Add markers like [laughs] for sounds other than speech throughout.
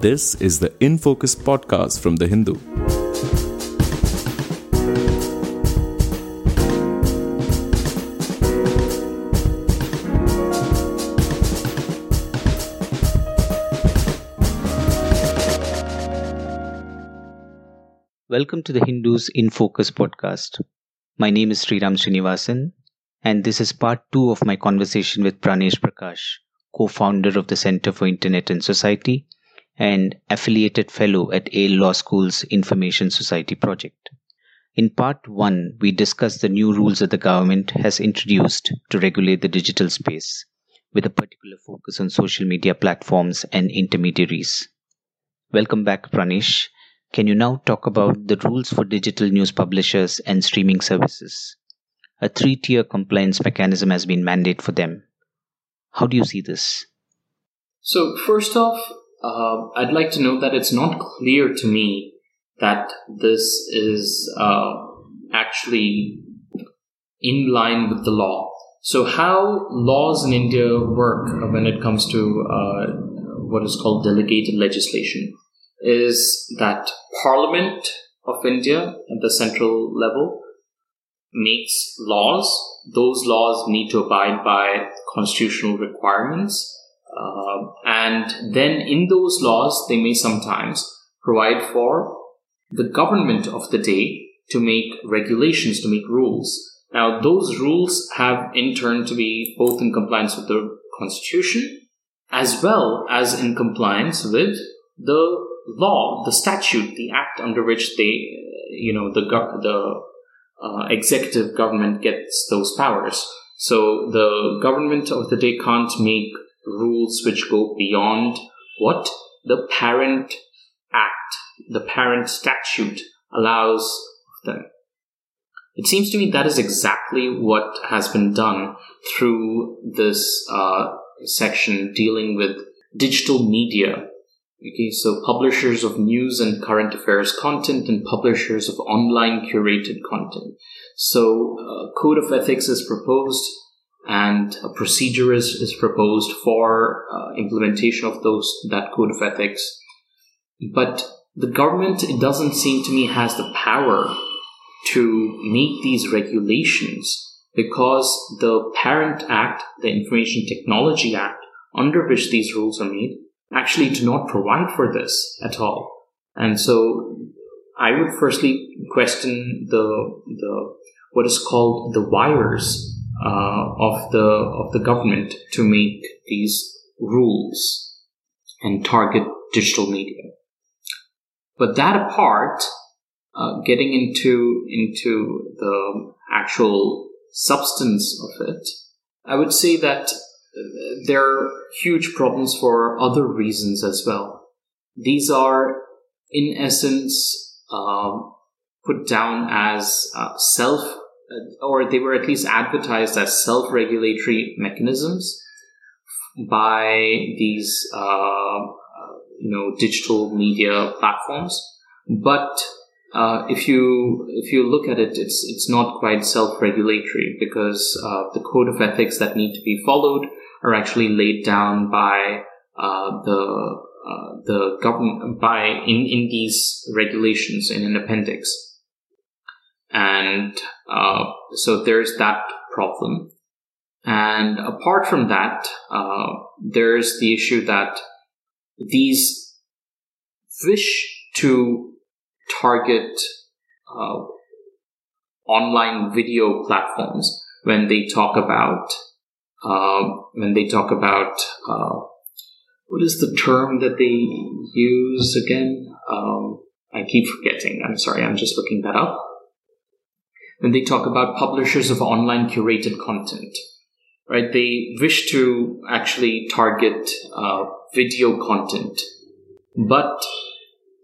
This is the In Focus podcast from The Hindu. Welcome to the Hindus in Focus podcast. My name is Sriram Srinivasan, and this is part two of my conversation with Pranesh Prakash, co founder of the Center for Internet and Society and affiliated fellow at Yale Law School's Information Society project. In part one, we discussed the new rules that the government has introduced to regulate the digital space, with a particular focus on social media platforms and intermediaries. Welcome back, Pranesh. Can you now talk about the rules for digital news publishers and streaming services? A three tier compliance mechanism has been mandated for them. How do you see this? So, first off, uh, I'd like to note that it's not clear to me that this is uh, actually in line with the law. So, how laws in India work when it comes to uh, what is called delegated legislation is that Parliament of India at the central level makes laws. Those laws need to abide by constitutional requirements. Uh, and then in those laws, they may sometimes provide for the government of the day to make regulations, to make rules. Now, those rules have in turn to be both in compliance with the constitution as well as in compliance with the law, the statute, the act under which they, you know, the the uh, executive government gets those powers. So the government of the day can't make rules which go beyond what the parent act, the parent statute allows them. It seems to me that is exactly what has been done through this uh, section dealing with digital media Okay, so publishers of news and current affairs content and publishers of online curated content. So a code of ethics is proposed and a procedure is, is proposed for uh, implementation of those that code of ethics. But the government, it doesn't seem to me, has the power to make these regulations because the parent act, the Information Technology Act, under which these rules are made, actually do not provide for this at all. And so I would firstly question the, the, what is called the vires uh, of the, of the government to make these rules and target digital media. But that apart, uh, getting into, into the actual substance of it, I would say that there are huge problems for other reasons as well. These are, in essence, um, put down as uh, self, uh, or they were at least advertised as self regulatory mechanisms by these, uh, you know, digital media platforms. But uh, if you if you look at it, it's it's not quite self-regulatory because uh, the code of ethics that need to be followed are actually laid down by uh, the uh, the government by in in these regulations in an appendix, and uh, so there's that problem. And apart from that, uh, there's the issue that these wish to target uh, online video platforms when they talk about uh, when they talk about uh, what is the term that they use again? Um, I keep forgetting. I'm sorry. I'm just looking that up. When they talk about publishers of online curated content, right? They wish to actually target uh, video content, but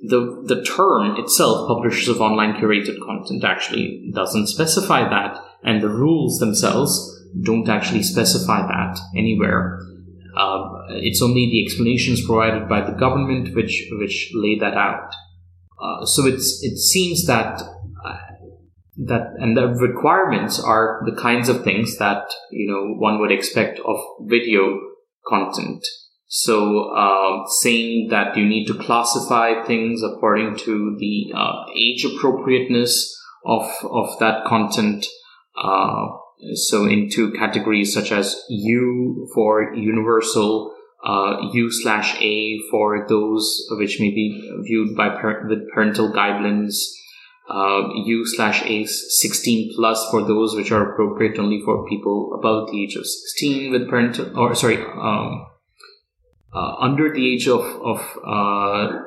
the the term itself, publishers of online curated content, actually doesn't specify that, and the rules themselves don't actually specify that anywhere. Uh, it's only the explanations provided by the government which which lay that out. Uh, so it's it seems that that and the requirements are the kinds of things that you know one would expect of video content So, uh, saying that you need to classify things according to the uh, age appropriateness of of that content. Uh, so, into categories such as U for universal, uh, U slash A for those which may be viewed by with parental guidelines, uh, U slash A 16 plus for those which are appropriate only for people above the age of 16 with parental, or sorry, um, uh, under the age of, of uh,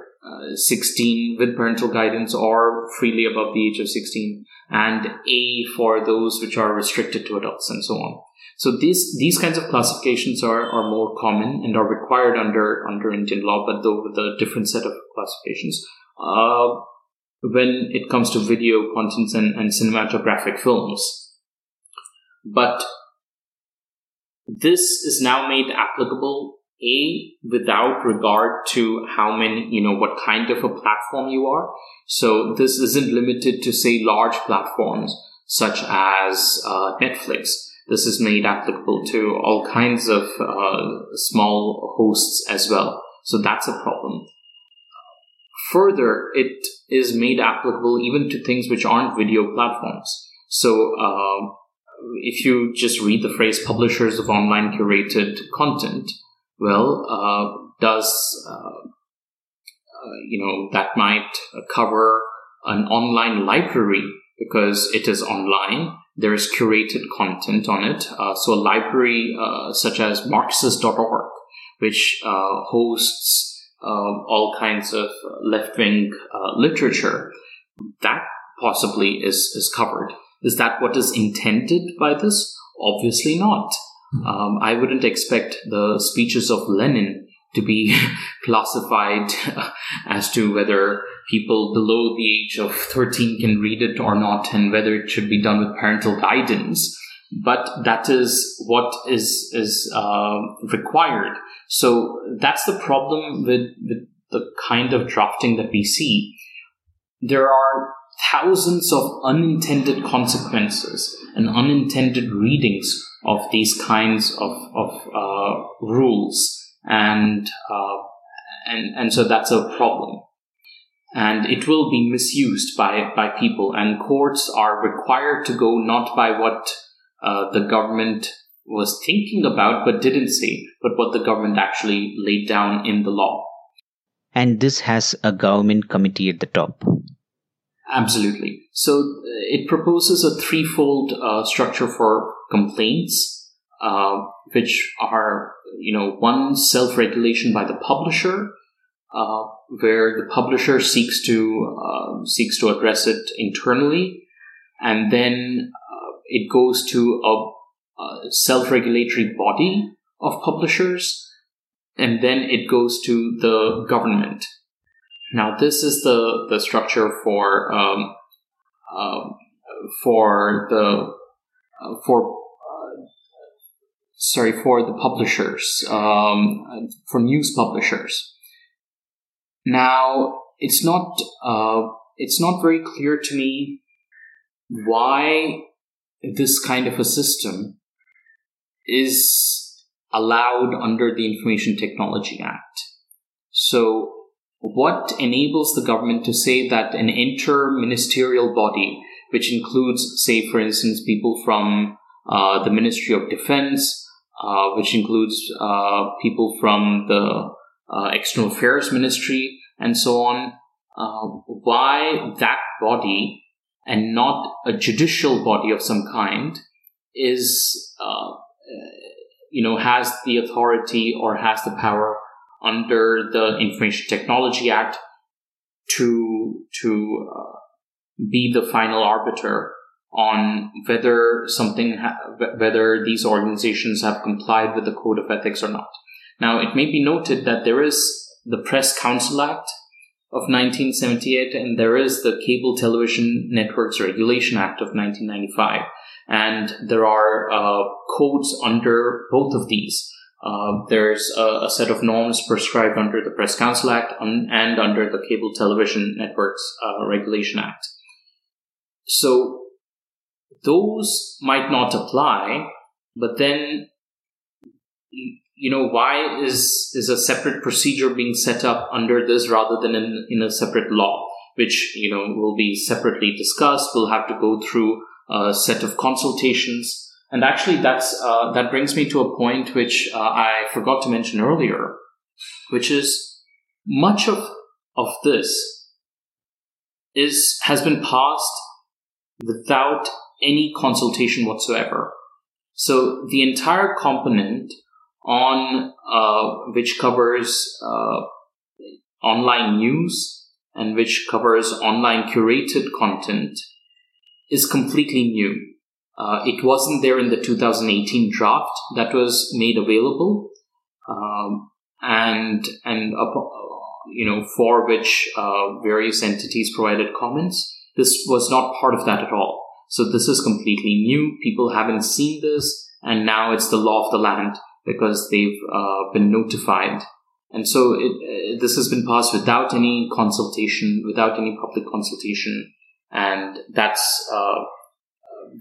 16 with parental guidance or freely above the age of 16 and a for those which are restricted to adults and so on. So these these kinds of classifications are, are more common and are required under under indian law but though with a different set of classifications. Uh, when it comes to video contents and, and cinematographic films. But this is now made applicable a without regard to how many you know what kind of a platform you are. So this isn't limited to say large platforms such as uh, netflix. This is made applicable to all kinds of uh, small hosts as well. So that's a problem further it is made applicable even to things which aren't video platforms so uh, if you just read the phrase publishers of online curated content well, uh, does uh, uh, you know that might cover an online library because it is online. There is curated content on it. Uh, so a library uh, such as Marxist.org, which uh, hosts all kinds of uh, left wing uh, literature, that possibly is is covered. Is that what is intended by this? Obviously not. Hmm. Um, I wouldn't expect the speeches of Lenin to be [laughs] classified [laughs] as to whether people below the age of 13 can read it or not and whether it should be done with parental guidance but that is what is is uh, required so that's the problem with, with the kind of drafting that we see there are thousands of unintended consequences and unintended readings of these kinds of, of uh, rules. And, uh, and, and so that's a problem. And it will be misused by, by people, and courts are required to go not by what uh, the government was thinking about but didn't say, but what the government actually laid down in the law. And this has a government committee at the top. Absolutely. So uh, it proposes a threefold uh, structure for complaints, uh, which are, you know, one self-regulation by the publisher, uh, where the publisher seeks to uh, seeks to address it internally, and then it goes to a, a self-regulatory body of publishers, and then it goes to the government now, this is the, the structure for um, um, for the uh, for uh, sorry for the publishers um, for news publishers. Now, it's not uh, it's not very clear to me why this kind of a system is allowed under the Information Technology Act. So what enables the government to say that an inter-ministerial body, which includes, say, for instance, people from uh, the Ministry of Defense, uh, which includes uh, people from the uh, External Affairs Ministry, and so on, uh, why that body and not a judicial body of some kind is, uh, you know, has the authority or has the power under the Information Technology Act to to uh, be the final arbiter on whether something ha- whether these organizations have complied with the code of ethics or not. Now, it may be noted that there is the Press Council Act of 1978 and there is the Cable Television Networks Regulation Act of 1995 and there are uh, codes under both of these uh, there's a, a, set of norms prescribed under the Press Council Act and under the Cable Television Networks uh, Regulation Act. So those might not apply, but then you know, why is is a separate procedure being set up under this rather than in, in a separate law, which you know will be separately discussed. We'll have to go through a set of consultations. And actually, that's uh, that brings me to a point which uh, I forgot to mention earlier, which is much of of this is has been passed without any consultation whatsoever. So the entire component on uh, which covers uh, online news and which covers online curated content is completely new. Uh, it wasn't there in the 2018 draft that was made available, um, and and you know for which uh, various entities provided comments. This was not part of that at all. So this is completely new. People haven't seen this, and now it's the law of the land because they've uh, been notified. And so it, uh, this has been passed without any consultation, without any public consultation, and that's uh,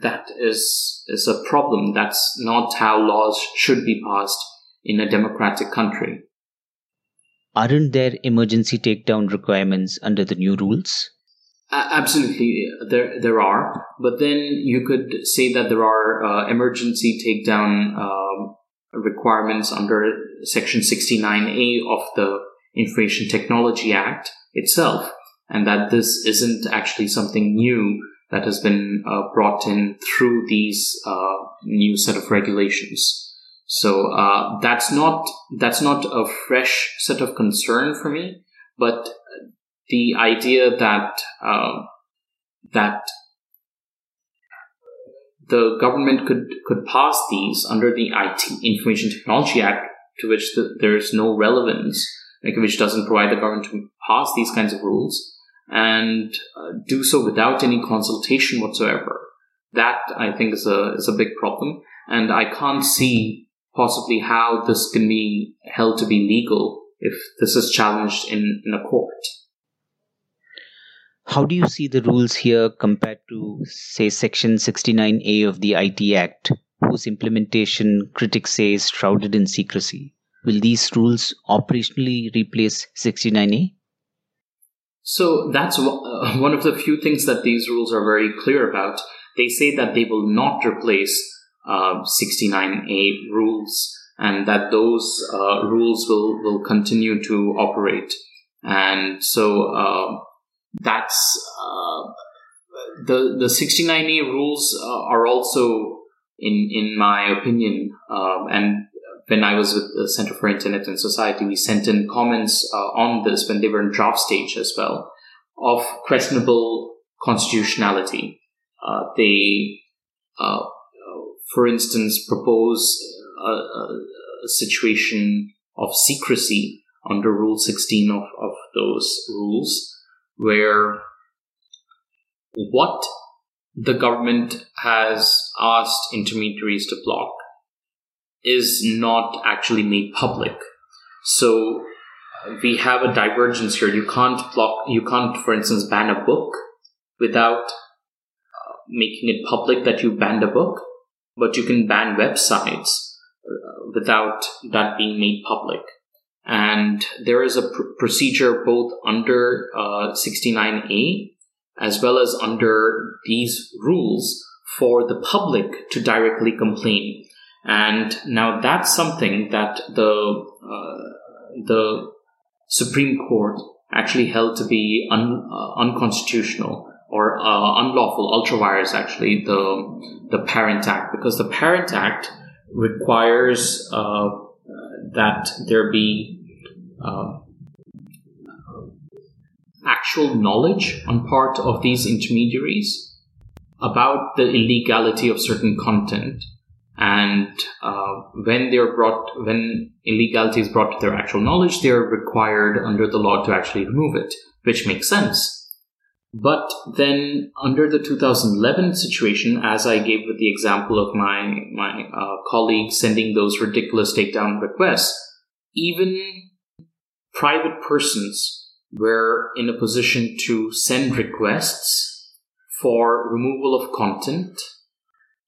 that is is a problem. That's not how laws should be passed in a democratic country. Aren't there emergency takedown requirements under the new rules? absolutely, there there are. But then you could say that there are uh, emergency takedown um, requirements under Section 69A of the Information Technology Act itself, and that this isn't actually something new that has been uh, brought in through these uh, new set of regulations. So uh, that's not that's not a fresh set of concern for me, but the idea that uh, that the government could could pass these under the IT Information Technology Act, to which the, there is no relevance, like which doesn't provide the government to pass these kinds of rules, and uh, do so without any consultation whatsoever. That I think is a is a big problem, and I can't see possibly how this can be held to be legal if this is challenged in, in a court. How do you see the rules here compared to, say, Section 69A of the IT Act, whose implementation critics say is shrouded in secrecy? Will these rules operationally replace 69A? So that's uh, [laughs] one of the few things that these rules are very clear about. They say that they will not replace uh, 69A rules and that those uh, rules will, will continue to operate. And so uh, that's uh, the the 69A rules uh, are also, in in my opinion, um, and when I was with the Center for Internet and Society, we sent in comments uh, on this when they were in draft stage as well of questionable constitutionality. Uh, they, uh, for instance, propose a, a, a, situation of secrecy under Rule 16 of, of those rules where what the government has asked intermediaries to block is not actually made public. So we have a divergence here. You can't block, you can't, for instance, ban a book without uh, making it public that you banned a book, but you can ban websites uh, without that being made public and there is a pr- procedure both under uh, 69A as well as under these rules for the public to directly complain. And now that's something that the uh, the Supreme Court actually held to be un- uh, unconstitutional or uh, unlawful. Ultra vires actually the the Parent Act because the Parent Act requires uh, that there be uh, actual knowledge on part of these intermediaries about the illegality of certain content. And uh, when they're brought when illegality is brought to their actual knowledge they're required under the law to actually remove it which makes sense. But then under the 2011 situation as i gave with the example of my my uh, colleague sending those ridiculous takedown requests even private persons were in a position to send requests for removal of content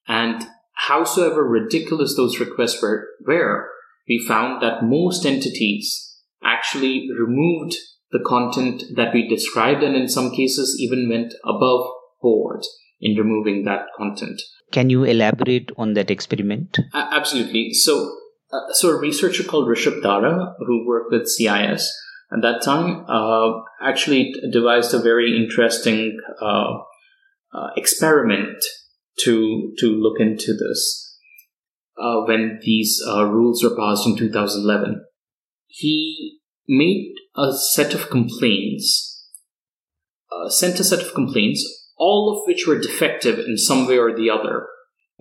and howsoever ridiculous those requests were, were we found that most entities actually removed the content that we described and in some cases even went above board in removing that content. Can you elaborate on that experiment? Uh, absolutely. So, uh, so a researcher called Rishabh Dara, who worked with CIS at that time, uh, actually devised a very interesting uh, uh, experiment to to look into this uh, when these rules were passed in 2011. He made a set of complaints, sent a set of complaints all of which were defective in some way or the other.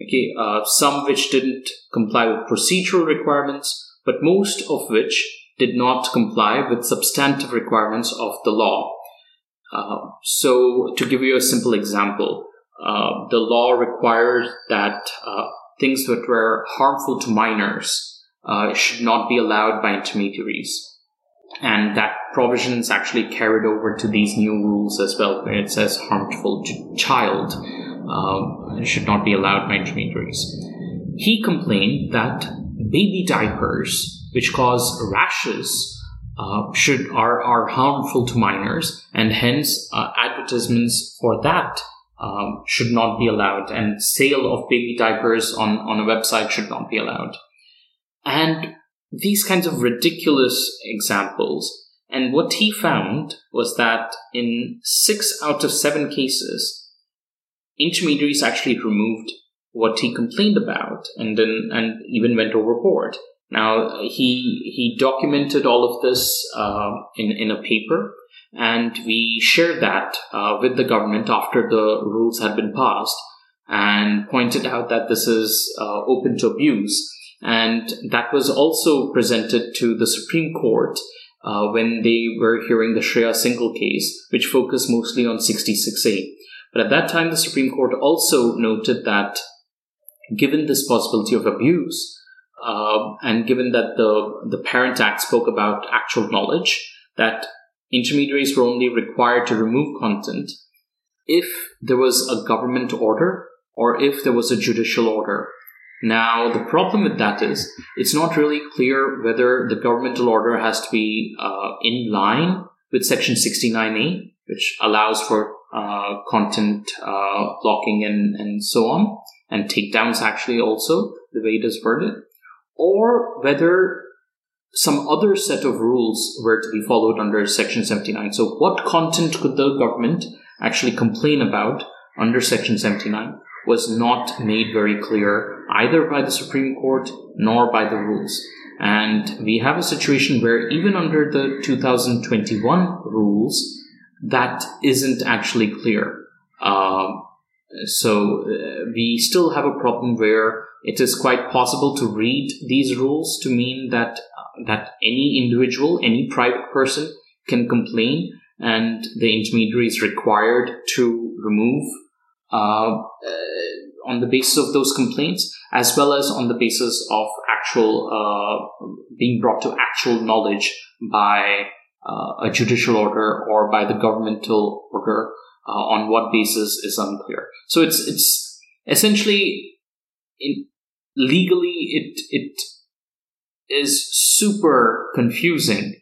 Okay, uh, some which didn't comply with procedural requirements, but most of which did not comply with substantive requirements of the law. Uh, so, to give you a simple example, uh, the law required that uh, things that were harmful to minors uh, should not be allowed by intermediaries and that provision is actually carried over to these new rules as well, where it says harmful to child uh, should not be allowed by intermediaries. He complained that baby diapers, which cause rashes, uh, should are are harmful to minors, and hence uh, advertisements for that um, should not be allowed, and sale of baby diapers on on a website should not be allowed. And these kinds of ridiculous examples. And what he found was that in six out of seven cases, intermediaries actually removed what he complained about and then and even went overboard. Now he he documented all of this uh, in in a paper, and we shared that uh, with the government after the rules had been passed, and pointed out that this is uh, open to abuse and that was also presented to the Supreme Court uh, when they were hearing the Shreya Singhal case, which focused mostly on 66A. But at that time, the Supreme Court also noted that given this possibility of abuse, uh, and given that the, the Parent Act spoke about actual knowledge, that intermediaries were only required to remove content if there was a government order or if there was a judicial order. Now, the problem with that is it's not really clear whether the governmental order has to be uh, in line with Section 69A, which allows for uh, content uh, blocking and, and so on, and takedowns actually also, the way it is worded, or whether some other set of rules were to be followed under Section 79. So, what content could the government actually complain about under Section 79? was not made very clear either by the Supreme Court nor by the rules. And we have a situation where even under the 2021 rules, that isn't actually clear. Uh, so uh, we still have a problem where it is quite possible to read these rules to mean that uh, that any individual, any private person can complain, and the intermediary is required to remove uh, on the basis of those complaints, as well as on the basis of actual uh, being brought to actual knowledge by uh, a judicial order or by the governmental order. Uh, on what basis is unclear. So it's it's essentially in, legally it it is super confusing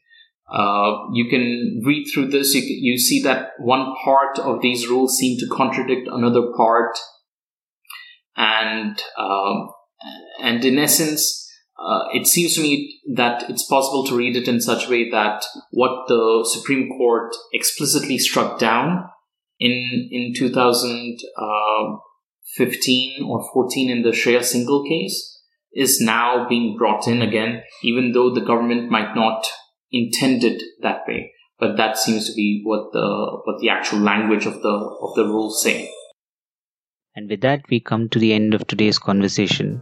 uh, you can read through this. You, you see that one part of these rules seem to contradict another part, and um, and in essence, uh, it seems to me that it's possible to read it in such a way that what the Supreme Court explicitly struck down in in 2015 uh, or 14 in the Shreya Singhal case is now being brought in again, even though the government might not intend it that way. But that seems to be what the what the actual language of the of the rules say. And with that, we come to the end of today's conversation.